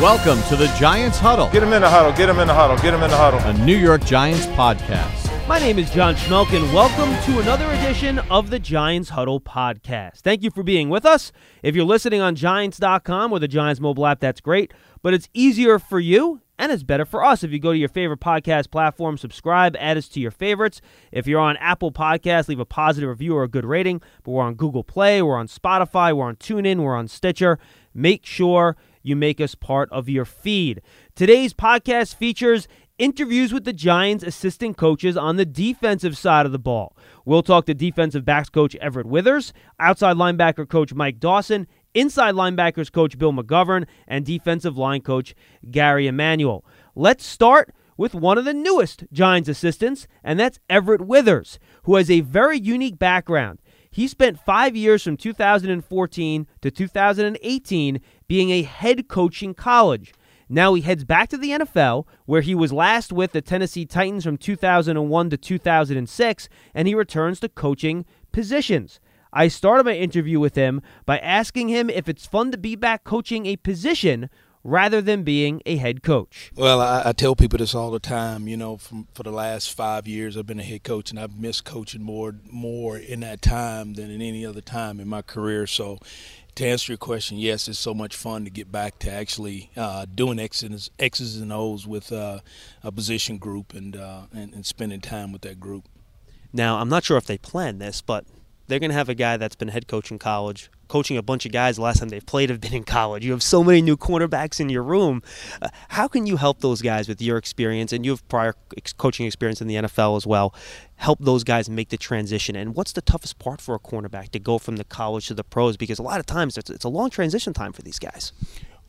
Welcome to the Giants Huddle, Get him in the huddle. Get him in the huddle. Get him in the huddle. a New York Giants podcast. My name is John Schmeelk, and welcome to another edition of the Giants Huddle podcast. Thank you for being with us. If you're listening on Giants.com or the Giants mobile app, that's great, but it's easier for you and it's better for us if you go to your favorite podcast platform, subscribe, add us to your favorites. If you're on Apple Podcasts, leave a positive review or a good rating. But we're on Google Play, we're on Spotify, we're on TuneIn, we're on Stitcher. Make sure you make us part of your feed. Today's podcast features interviews with the Giants assistant coaches on the defensive side of the ball. We'll talk to defensive backs coach Everett Withers, outside linebacker coach Mike Dawson, inside linebackers coach Bill McGovern, and defensive line coach Gary Emanuel. Let's start with one of the newest Giants assistants, and that's Everett Withers, who has a very unique background. He spent five years from 2014 to 2018 being a head coach in college. Now he heads back to the NFL, where he was last with the Tennessee Titans from 2001 to 2006, and he returns to coaching positions. I started my interview with him by asking him if it's fun to be back coaching a position rather than being a head coach. Well, I, I tell people this all the time. You know, from for the last five years, I've been a head coach, and I've missed coaching more more in that time than in any other time in my career. So, to answer your question, yes, it's so much fun to get back to actually uh, doing X's, X's and O's with uh, a position group and, uh, and and spending time with that group. Now, I'm not sure if they planned this, but they're going to have a guy that's been head coach in college, coaching a bunch of guys the last time they've played have been in college. You have so many new cornerbacks in your room. Uh, how can you help those guys with your experience, and you have prior ex- coaching experience in the NFL as well, help those guys make the transition? And what's the toughest part for a cornerback to go from the college to the pros? Because a lot of times it's, it's a long transition time for these guys.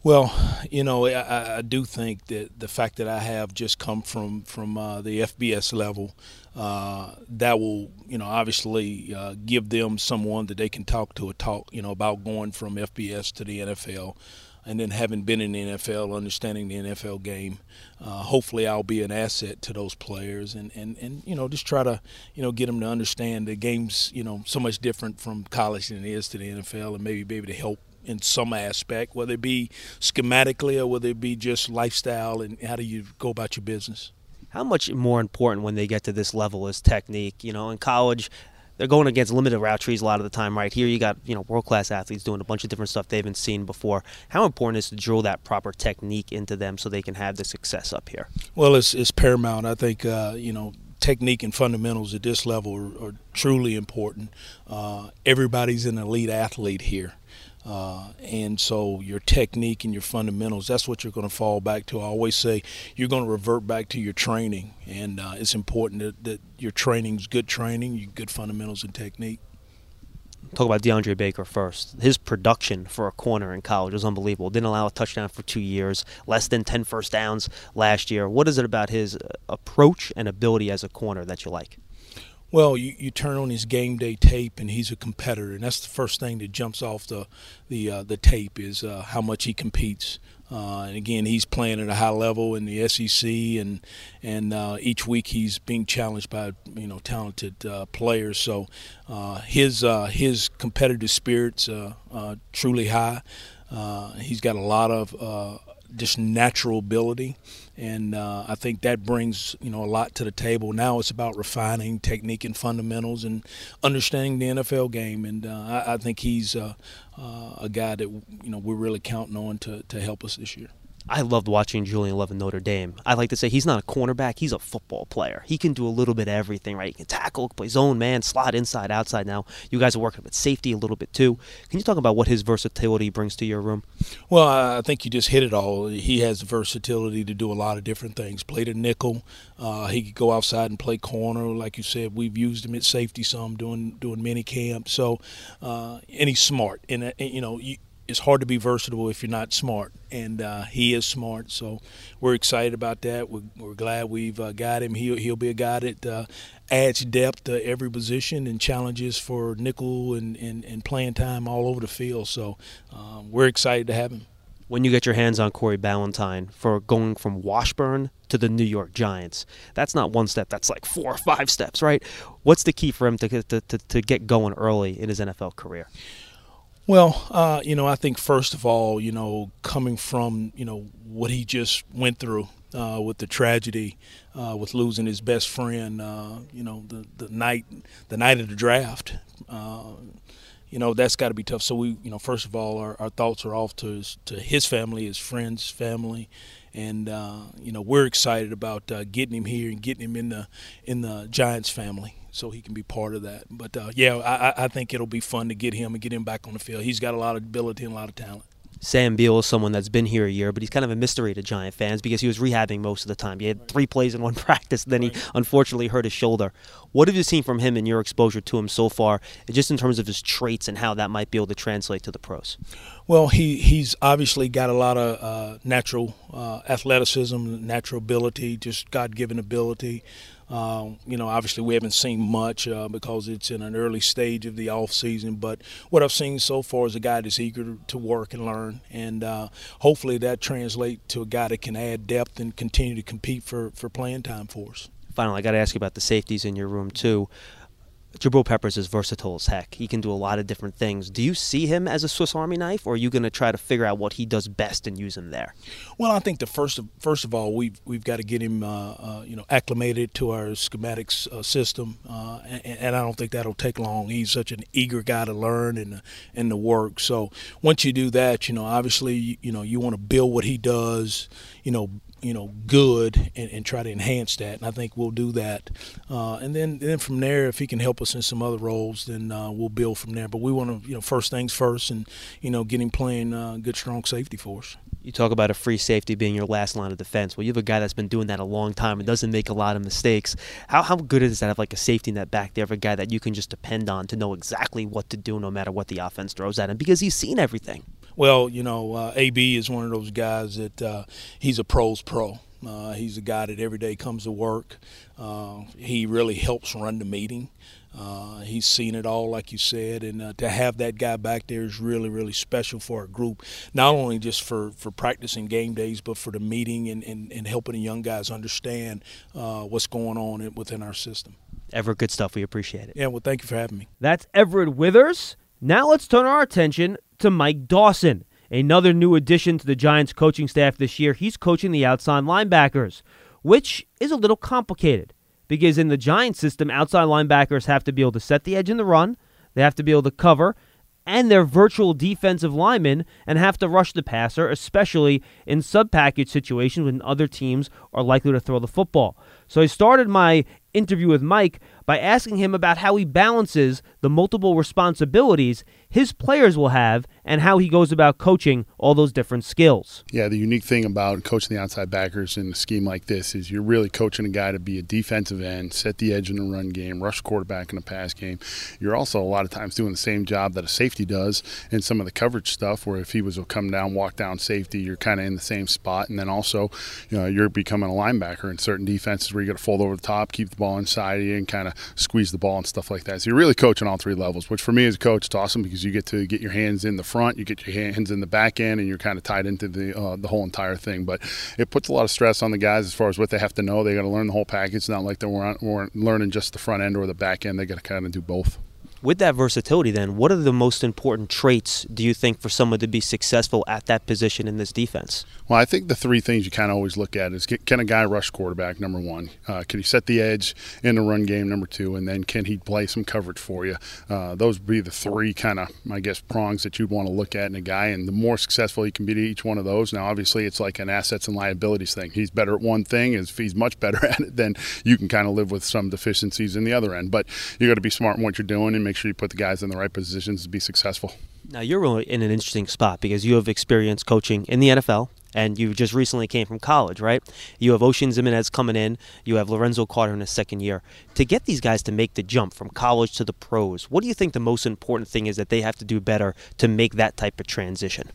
Well, you know, I, I do think that the fact that I have just come from from uh, the FBS level, uh, that will, you know, obviously uh, give them someone that they can talk to, a talk, you know, about going from FBS to the NFL, and then having been in the NFL, understanding the NFL game. Uh, hopefully, I'll be an asset to those players, and, and and you know, just try to, you know, get them to understand the game's, you know, so much different from college than it is to the NFL, and maybe be able to help in some aspect, whether it be schematically or whether it be just lifestyle and how do you go about your business. How much more important when they get to this level is technique? You know, in college, they're going against limited route trees a lot of the time. Right here, you got you know world class athletes doing a bunch of different stuff they haven't seen before. How important is to drill that proper technique into them so they can have the success up here? Well, it's, it's paramount. I think uh, you know technique and fundamentals at this level are, are truly important. Uh, everybody's an elite athlete here. Uh, and so your technique and your fundamentals, that's what you're going to fall back to. I always say you're going to revert back to your training, and uh, it's important that, that your training's good training, good fundamentals and technique. Talk about DeAndre Baker first. His production for a corner in college was unbelievable. Didn't allow a touchdown for two years, less than 10 first downs last year. What is it about his uh, approach and ability as a corner that you like? Well, you, you turn on his game day tape, and he's a competitor, and that's the first thing that jumps off the the uh, the tape is uh, how much he competes. Uh, and again, he's playing at a high level in the SEC, and and uh, each week he's being challenged by you know talented uh, players. So uh, his his competitive spirits truly high. he's got a lot of just natural ability, and uh, I think that brings you know a lot to the table. Now it's about refining technique and fundamentals and understanding the NFL game, and uh, I, I, think he's uh, uh, a guy that you know we're really counting on to to help us this year. I loved watching Julian Love in Notre Dame. I like to say he's not a cornerback, he's a football player. He can do a little bit of everything, right? He can tackle, play zone, man, slot inside, outside now. You guys are working with safety a little bit too. Can you talk about what his versatility brings to your room? Well, I think you just hit it all. He has the versatility to do a lot of different things. Played a nickel. Uh, he could go outside and play corner. Like you said, we've used him at safety some doing doing mini camp. So, uh, and he's smart. And, uh, you know, you, it's hard to be versatile if you're not smart, and uh, he is smart. So we're excited about that. We're, we're glad we've uh, got him. He'll he'll be a guy that uh, adds depth to every position and challenges for nickel and, and, and playing time all over the field. So um, we're excited to have him. When you get your hands on Corey Ballentine for going from Washburn to the New York Giants, that's not one step. That's like four or five steps, right? What's the key for him to to, to, to get going early in his NFL career? Well, uh, you know, I think first of all, you know, coming from you know what he just went through uh, with the tragedy, uh, with losing his best friend, uh, you know, the the night the night of the draft. You know that's got to be tough. So we, you know, first of all, our, our thoughts are off to his, to his family, his friends' family, and uh, you know we're excited about uh, getting him here and getting him in the in the Giants family so he can be part of that. But uh, yeah, I, I think it'll be fun to get him and get him back on the field. He's got a lot of ability and a lot of talent. Sam Beal is someone that's been here a year, but he's kind of a mystery to Giant fans because he was rehabbing most of the time. He had three plays in one practice, and then he unfortunately hurt his shoulder. What have you seen from him in your exposure to him so far, just in terms of his traits and how that might be able to translate to the pros? Well, he, he's obviously got a lot of uh, natural uh, athleticism, natural ability, just God given ability. Uh, you know, obviously we haven't seen much uh, because it's in an early stage of the off season. But what I've seen so far is a guy that's eager to work and learn, and uh, hopefully that translates to a guy that can add depth and continue to compete for for playing time for us. Finally, I got to ask you about the safeties in your room too. Jabril Peppers is versatile as heck. He can do a lot of different things. Do you see him as a Swiss Army knife, or are you going to try to figure out what he does best and use him there? Well, I think the first of, first of all, we've we've got to get him, uh, uh, you know, acclimated to our schematics uh, system, uh, and, and, I don't think that'll take long. He's such an eager guy to learn and and to work. So once you do that, you know, obviously, you know, you want to build what he does, you know, you know good and, and, try to enhance that and I think we'll do that uh, and then then from there if he can help us in some other roles then uh, we'll build from there but we want to you know first things first and you know get him playing uh, good strong safety for us you talk about a free safety being your last line of defense. Well, you have a guy that's been doing that a long time and doesn't make a lot of mistakes. How, how good is that have like a safety net back there of a guy that you can just depend on to know exactly what to do no matter what the offense throws at him because he's seen everything? Well, you know, uh, AB is one of those guys that uh, he's a pro's pro. Uh, he's a guy that every day comes to work. Uh, he really helps run the meeting. Uh, he's seen it all, like you said, and uh, to have that guy back there is really, really special for our group. Not only just for, for practicing game days, but for the meeting and, and, and helping the young guys understand what's going on within our system. Everett, good stuff. We appreciate it. Yeah, well, thank you for having me. That's Everett Withers. Now let's turn our attention to Mike Dawson, another new addition to the Giants coaching staff this year. He's coaching the outside linebackers, which is a little complicated because in the Giants system, outside linebackers have to be able to set the edge in the run, they have to be able to cover, and they're virtual defensive linemen and have to rush the passer, especially in sub package situations when other teams are likely to throw the football. So I started my interview with Mike by asking him about how he balances the multiple responsibilities his players will have and how he goes about coaching all those different skills. Yeah, the unique thing about coaching the outside backers in a scheme like this is you're really coaching a guy to be a defensive end, set the edge in the run game, rush quarterback in a pass game. You're also a lot of times doing the same job that a safety does in some of the coverage stuff where if he was to come down, walk down safety, you're kind of in the same spot. And then also, you know, you're becoming a linebacker in certain defenses where you got to fold over the top, keep the ball inside you, and kind of squeeze the ball and stuff like that. So you're really coaching all three levels, which for me as a coach, it's awesome because you get to get your hands in the front, you get your hands in the back end, and you're kind of tied into the uh, the whole entire thing. But it puts a lot of stress on the guys as far as what they have to know. They got to learn the whole package. It's not like they weren't, weren't learning just the front end or the back end. They got to kind of do both with that versatility, then, what are the most important traits do you think for someone to be successful at that position in this defense? Well, I think the three things you kind of always look at is can a guy rush quarterback? Number one, uh, can he set the edge in the run game? Number two, and then can he play some coverage for you? Uh, those would be the three kind of, I guess, prongs that you'd want to look at in a guy. And the more successful he can be to each one of those, now obviously it's like an assets and liabilities thing. He's better at one thing, if he's much better at it, then you can kind of live with some deficiencies in the other end. But you got to be smart in what you're doing and make sure you put the guys in the right positions to be successful. Now you're really in an interesting spot because you have experience coaching in the NFL and you just recently came from college, right? You have Oshane Ximines coming in, you have Lorenzo Carter in his second year. To get these guys to make the jump from college to the pros, what do you think the most important thing is that they have to do better to make that type of transition?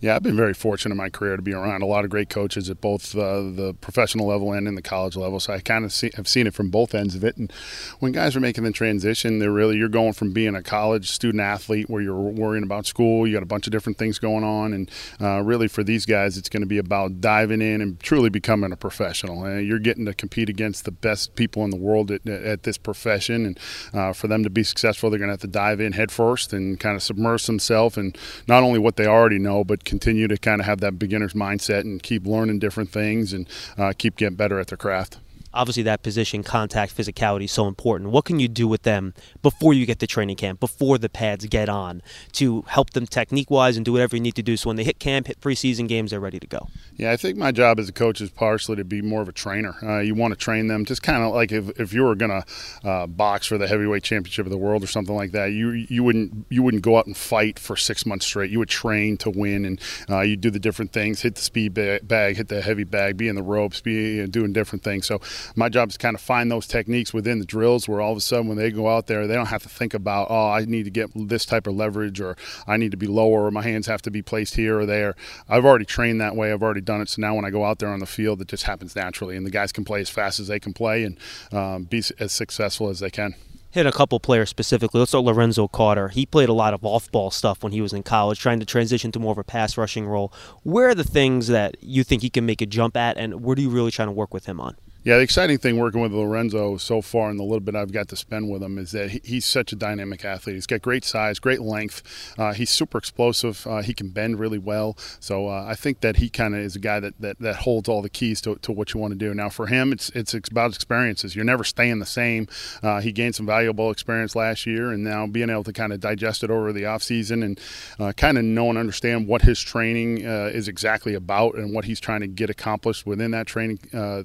Yeah, I've been very fortunate in my career to be around a lot of great coaches at both uh, the professional level and in the college level. So I kind of see, have seen it from both ends of it. And when guys are making the transition, they're really you're going from being a college student athlete where you're worrying about school, you got a bunch of different things going on, and uh, really for these guys, it's going to be about diving in and truly becoming a professional. Uh, you're getting to compete against the best people in the world at, at this profession, and uh, for them to be successful, they're going to have to dive in head first and kind of submerge themselves in not only what they already know, but continue to kind of have that beginner's mindset and keep learning different things and uh, keep getting better at their craft obviously that position contact physicality is so important. What can you do with them before you get to training camp before the pads get on to help them technique wise and do whatever you need to do so when they hit camp hit preseason games they're ready to go? Yeah i think my job as a coach is partially to be more of a trainer. Uh, you want to train them just kind of like if, if you were going to uh, box for the heavyweight championship of the world or something like that you you wouldn't you wouldn't go out and fight for six months straight. You would train to win and uh, you do the different things hit the speed bag hit the heavy bag be in the ropes be know, doing different things. So my job is kind of find those techniques within the drills where all of a sudden when they go out there, they don't have to think about, oh, I need to get this type of leverage or I need to be lower or my hands have to be placed here or there. I've already trained that way. I've already done it. So now when I go out there on the field, it just happens naturally. And the guys can play as fast as they can play and um, be as successful as they can hit a couple players specifically. Let's start Lorenzo Carter. He played a lot of off-ball stuff when he was in college, trying to transition to more of a pass rushing role. Where are the things that you think he can make a jump at, and what are you really trying to work with him on? Yeah, the exciting thing working with Lorenzo so far and the little bit I've got to spend with him is that he's such a dynamic athlete. He's got great size, great length. Uh, he's super explosive. Uh, he can bend really well. So uh, I think that he kind of is a guy that, that, that holds all the keys to, to what you want to do. Now for him, it's it's about experiences. You're never staying the same. Uh, he gained some valuable experience last year, and now being able to kind of digest it over the offseason and uh, kind of know and understand what his training uh, is exactly about and what he's trying to get accomplished within that training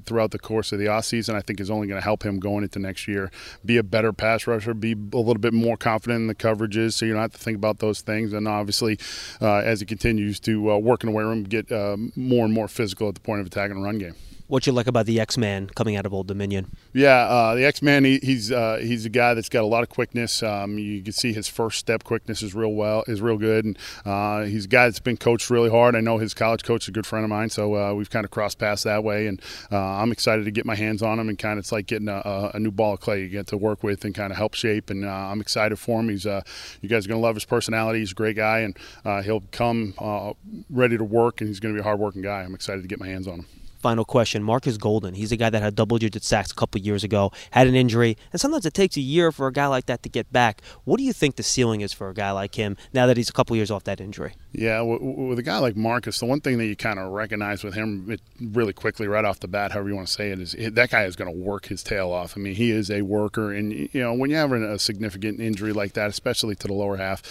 throughout the course course of the offseason, I think is only going to help him going into next year. Be a better pass rusher, be a little bit more confident in the coverages, so you don't have to think about those things. And obviously, uh, as he continues to uh, work in the weight room, get uh, more and more physical at the point of attack and run game what you like about the X Man coming out of Old Dominion. Yeah, uh, the X Man, he, he's uh, he's a guy that's got a lot of quickness. Um, you can see his first step quickness is real well, is real good, and uh, he's a guy that's been coached really hard. I know his college coach is a good friend of mine, so uh, we've kind of crossed paths that way, and uh, I'm excited to get my hands on him and kind of it's like getting a, a, new ball of clay you get to work with and kind of help shape, and uh, I'm excited for him. He's you guys are gonna love his personality. He's a great guy, and he'll come ready to work, and he's gonna be a hardworking guy. I'm excited to get my hands on him final question. Marcus Golden, he's a guy that had double digit sacks a couple years ago, had an injury, and sometimes it takes a year for a guy like that to get back. What do you think the ceiling is for a guy like him now that he's a couple years off that injury? Yeah, with a guy like Marcus, the one thing that you kind of recognize with him really quickly, right off the bat, however you want to say it, is that guy is going to work his tail off. I mean, he is a worker, and you know when you have a significant injury like that, especially to the lower half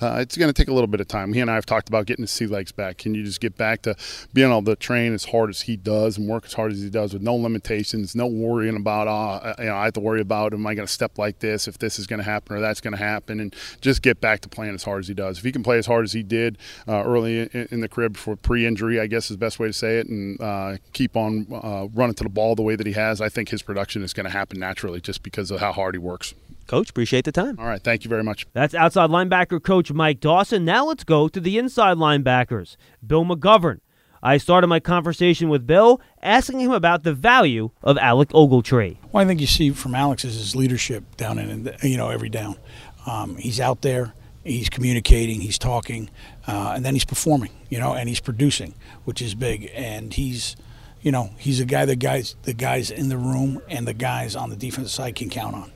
uh, it's going to take a little bit of time. He and I have talked about getting his sea legs back. Can you just get back to being on the train as hard as he does and work as hard as he does with no limitations, no worrying about, oh, you know, I have to worry about, am I going to step like this if this is going to happen or that's going to happen, and just get back to playing as hard as he does. If he can play as hard as he did uh, early in, in, the crib for pre-injury, I guess is the best way to say it, and uh, keep on uh, running to the ball the way that he has, I think his production is going to happen naturally just because of how hard he works. Coach, appreciate the time. All right, thank you very much. That's outside linebacker coach Mike Dawson. Now let's go to the inside linebackers. Bill McGovern. I started my conversation with Bill asking him about the value of Alec Ogletree. Well, I think you see from Alex is his leadership down in, you know, every down. Um, he's out there, he's communicating, he's talking, uh, and then he's performing, you know, and he's producing, which is big. And he's, you know, he's a guy that guys, the guys in the room and the guys on the defensive side can count on.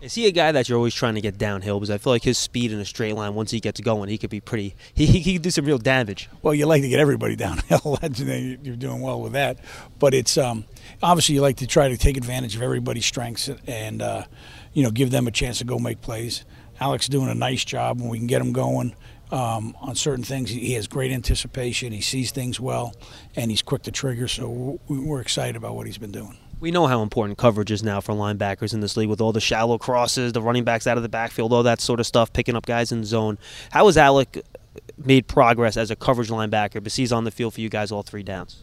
Is he a guy that you're always trying to get downhill? Because I feel like his speed in a straight line, once he gets going, he could be pretty. He he, could do some real damage. Well, you like to get everybody downhill. You're doing well with that. But it's um, obviously you like to try to take advantage of everybody's strengths and uh, you know give them a chance to go make plays. Alex doing a nice job when we can get him going. Um, on certain things. He has great anticipation. He sees things well, and he's quick to trigger. So we're excited about what he's been doing. We know how important coverage is now for linebackers in this league with all the shallow crosses, the running backs out of the backfield, all that sort of stuff, picking up guys in zone. How has Alec made progress as a coverage linebacker, but he's on the field for you guys all three downs?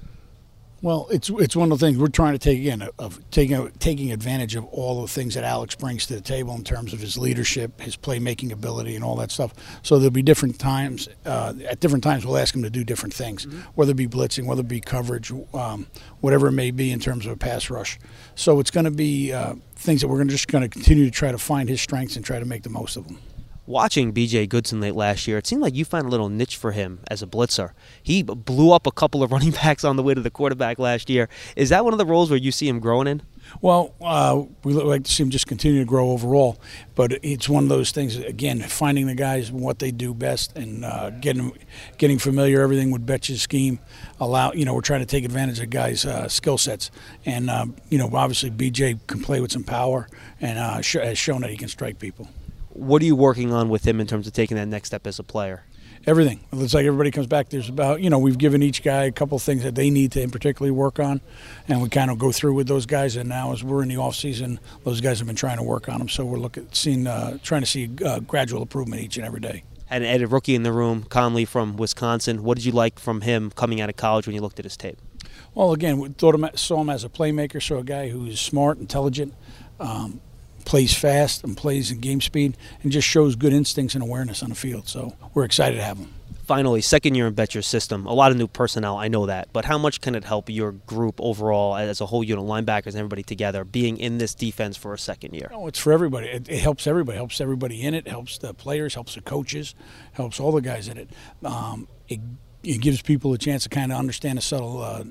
Well, it's it's one of the things we're trying to take again of taking taking advantage of all the things that Alex brings to the table in terms of his leadership, his playmaking ability, and all that stuff. So there'll be different times. Uh, at different times, we'll ask him to do different things, mm-hmm. whether it be blitzing, whether it be coverage, um, whatever it may be in terms of a pass rush. So it's going to be uh, things that we're gonna, just going to continue to try to find his strengths and try to make the most of them watching BJ Goodson late last year, it seemed like you found a little niche for him as a blitzer. He blew up a couple of running backs on the way to the quarterback last year. Is that one of the roles where you see him growing in? Well, uh, we like to see him just continue to grow overall, but it's one of those things. Again, finding the guys what they do best and uh, getting getting familiar everything with Bettcher's scheme. Allow you know we're trying to take advantage of guys' uh, skill sets, and uh, you know obviously BJ can play with some power and uh, has shown that he can strike people what are you working on with him in terms of taking that next step as a player? Everything. It looks like everybody comes back. There's about you know we've given each guy a couple things that they need to in particularly work on, and we kind of go through with those guys. And now as we're in the off season, those guys have been trying to work on them. So we're looking seeing uh, trying to see uh, gradual improvement each and every day. And Ed, a rookie in the room, Connelly from Wisconsin. What did you like from him coming out of college when you looked at his tape? Well, again, we thought him, saw him as a playmaker, so a guy who's smart, intelligent, um, plays fast and plays in game speed and just shows good instincts and awareness on the field. So we're excited to have him. Finally, second year in Bettcher's system, a lot of new personnel, I know that, but how much can it help your group overall as a whole unit, linebackers and everybody together, being in this defense for a second year? Oh, it's for everybody. It, it helps everybody. It helps everybody in it. it. Helps the players. Helps the coaches. Helps all the guys in it. Um, it, it gives people a chance to kind of understand the subtle uh,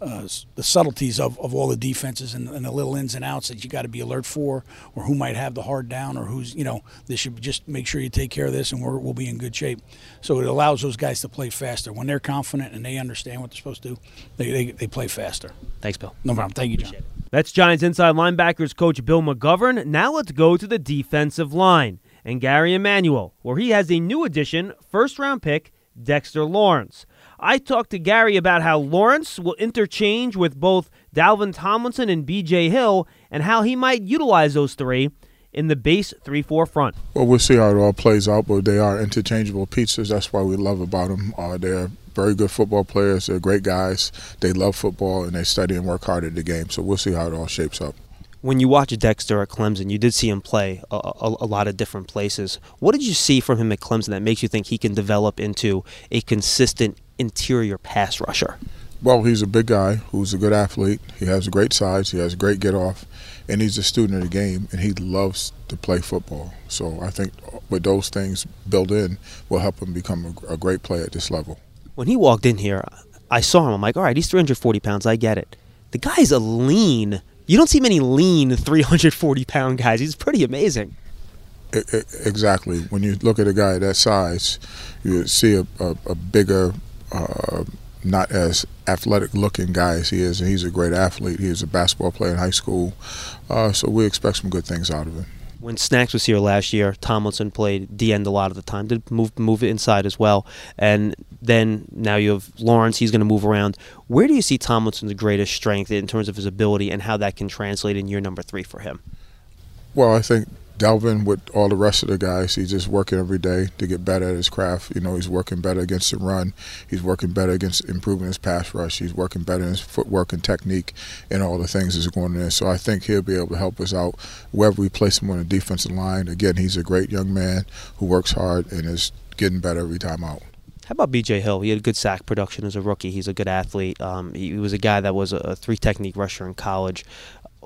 uh, the subtleties of, of all the defenses and, and, the little ins and outs that you got to be alert for, or who might have the hard down, or who's you know this should just make sure you take care of this, and we're, we'll be in good shape. So it allows those guys to play faster when they're confident and they understand what they're supposed to do. They they, they play faster. Thanks, Bill. No problem. Thank you, John. That's Giants inside linebackers coach Bill McGovern. Now let's go to the defensive line and Gary Emanuel, where he has a new addition, first round pick Dexter Lawrence. I talked to Gary about how Lawrence will interchange with both Dalvin Tomlinson and BJ Hill and how he might utilize those three in the base 3 4 front. Well, we'll see how it all plays out, but they are interchangeable pieces. That's why we love about them. Uh, they're very good football players. They're great guys. They love football and they study and work hard at the game. So we'll see how it all shapes up when you watch Dexter at Clemson, you did see him play a, a, a, lot of different places. What did you see from him at Clemson that makes you think he can develop into a consistent interior pass rusher? Well, he's a big guy who's a good athlete. He has a great size. He has a great get off, and he's a student of the game, and he loves to play football. So I think with those things built in, will help him become a, a great player at this level. When he walked in here, I saw him. I'm like, all right, he's 340 pounds. I get it. The guy's a lean you don't see many lean 340 pound guys. He's pretty amazing. Exactly. When you look at a guy that size, you see a, a, a bigger, uh, not as athletic looking guy as he is, and he's a great athlete. He was a basketball player in high school, uh, so we expect some good things out of him when Snacks was here last year, Tomlinson played D end a lot of the time. Did move move it inside as well, and then now you have Lawrence. He's going to move around. Where do you see Tomlinson's greatest strength in terms of his ability and how that can translate in year number three for him? Well, I think Dalvin, with all the rest of the guys, he's just working every day to get better at his craft. You know, he's working better against the run. He's working better against improving his pass rush. He's working better in his footwork and technique and all the things that's going in. So I think he'll be able to help us out wherever we place him on the defensive line. Again, he's a great young man who works hard and is getting better every time out. How about BJ Hill? He had good sack production as a rookie. He's a good athlete. Um, he was a guy that was a three technique rusher in college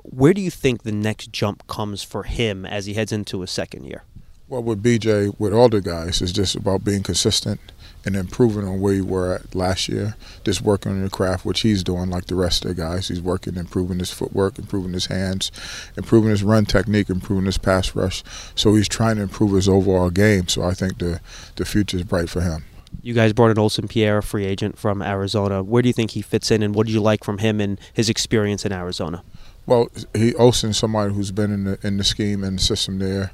where do you think the next jump comes for him as he heads into his second year? Well, with BJ, with all the guys, it's just about being consistent and improving on where you were at last year. Just working on your craft, which he's doing like the rest of the guys. He's working, improving his footwork, improving his hands, improving his run technique, improving his pass rush. So he's trying to improve his overall game. So I think the the future is bright for him. You guys brought in Olsen Pierre, a free agent from Arizona. Where do you think he fits in, and what do you like from him and his experience in Arizona? Well, he Olsen's somebody who's been in the in the scheme and the system there.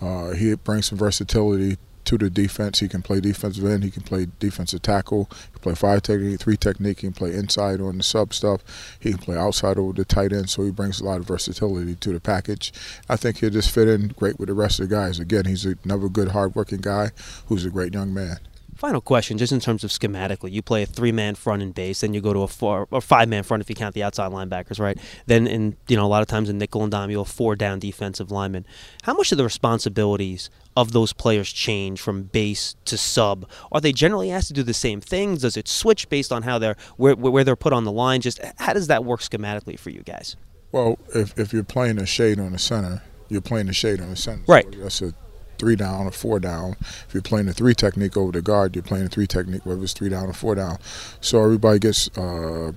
Uh, he brings some versatility to the defense. He can play defensive end. He can play defensive tackle. He can play five technique, three technique. He can play inside on the sub stuff. He can play outside over the tight end. So he brings a lot of versatility to the package. I think he'll just fit in great with the rest of the guys. Again, he's another good, hardworking guy who's a great young man Final question, just in terms of schematically, you play a three-man front and base, then you go to a four or five-man front if you count the outside linebackers, right? Then, in you know, a lot of times in nickel and dime, you have four-down defensive linemen. How much of the responsibilities of those players change from base to sub? Are they generally asked to do the same things? Does it switch based on how they're where, where they're put on the line? Just how does that work schematically for you guys? Well, if if you're playing a shade on the center, you're playing a shade on the center. Right. So that's a three down or four down. If you're playing a three technique over the guard, you're playing a three technique, whether it's three down or four down. So everybody gets uh,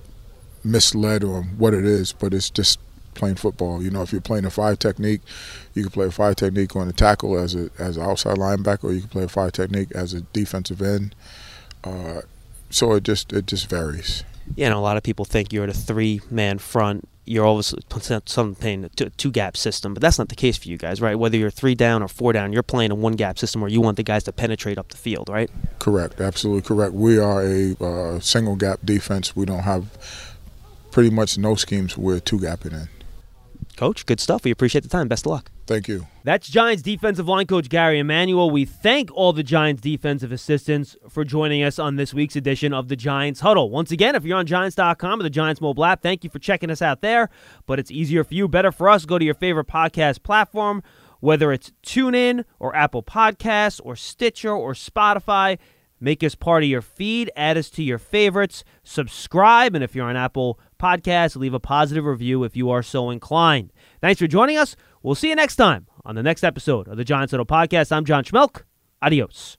misled on what it is, but it's just playing football. You know, if you're playing a five technique, you can play a five technique on the tackle as a as an outside linebacker, or you can play a five technique as a defensive end. Uh, so it just it just varies. You know, a lot of people think you're at a three-man front you're always some playing a two gap system, but that's not the case for you guys, right? Whether you're three down or four down, you're playing a one gap system where you want the guys to penetrate up the field, right? Correct, absolutely correct. We are a uh, single gap defense. We don't have pretty much no schemes where two gapping in. Coach, good stuff. We appreciate the time. Best of luck. Thank you. That's Giants defensive line coach Gary Emanuel. We thank all the Giants defensive assistants for joining us on this week's edition of the Giants Huddle. Once again, if you're on Giants.com or the Giants mobile app, thank you for checking us out there. But it's easier for you, better for us. Go to your favorite podcast platform, whether it's TuneIn or Apple Podcasts or Stitcher or Spotify. Make us part of your feed, add us to your favorites, subscribe, and if you're on Apple Podcasts, leave a positive review if you are so inclined. Thanks for joining us. We'll see you next time on the next episode of the Giants Huddle Podcast. I'm John Schmeelk. Adios.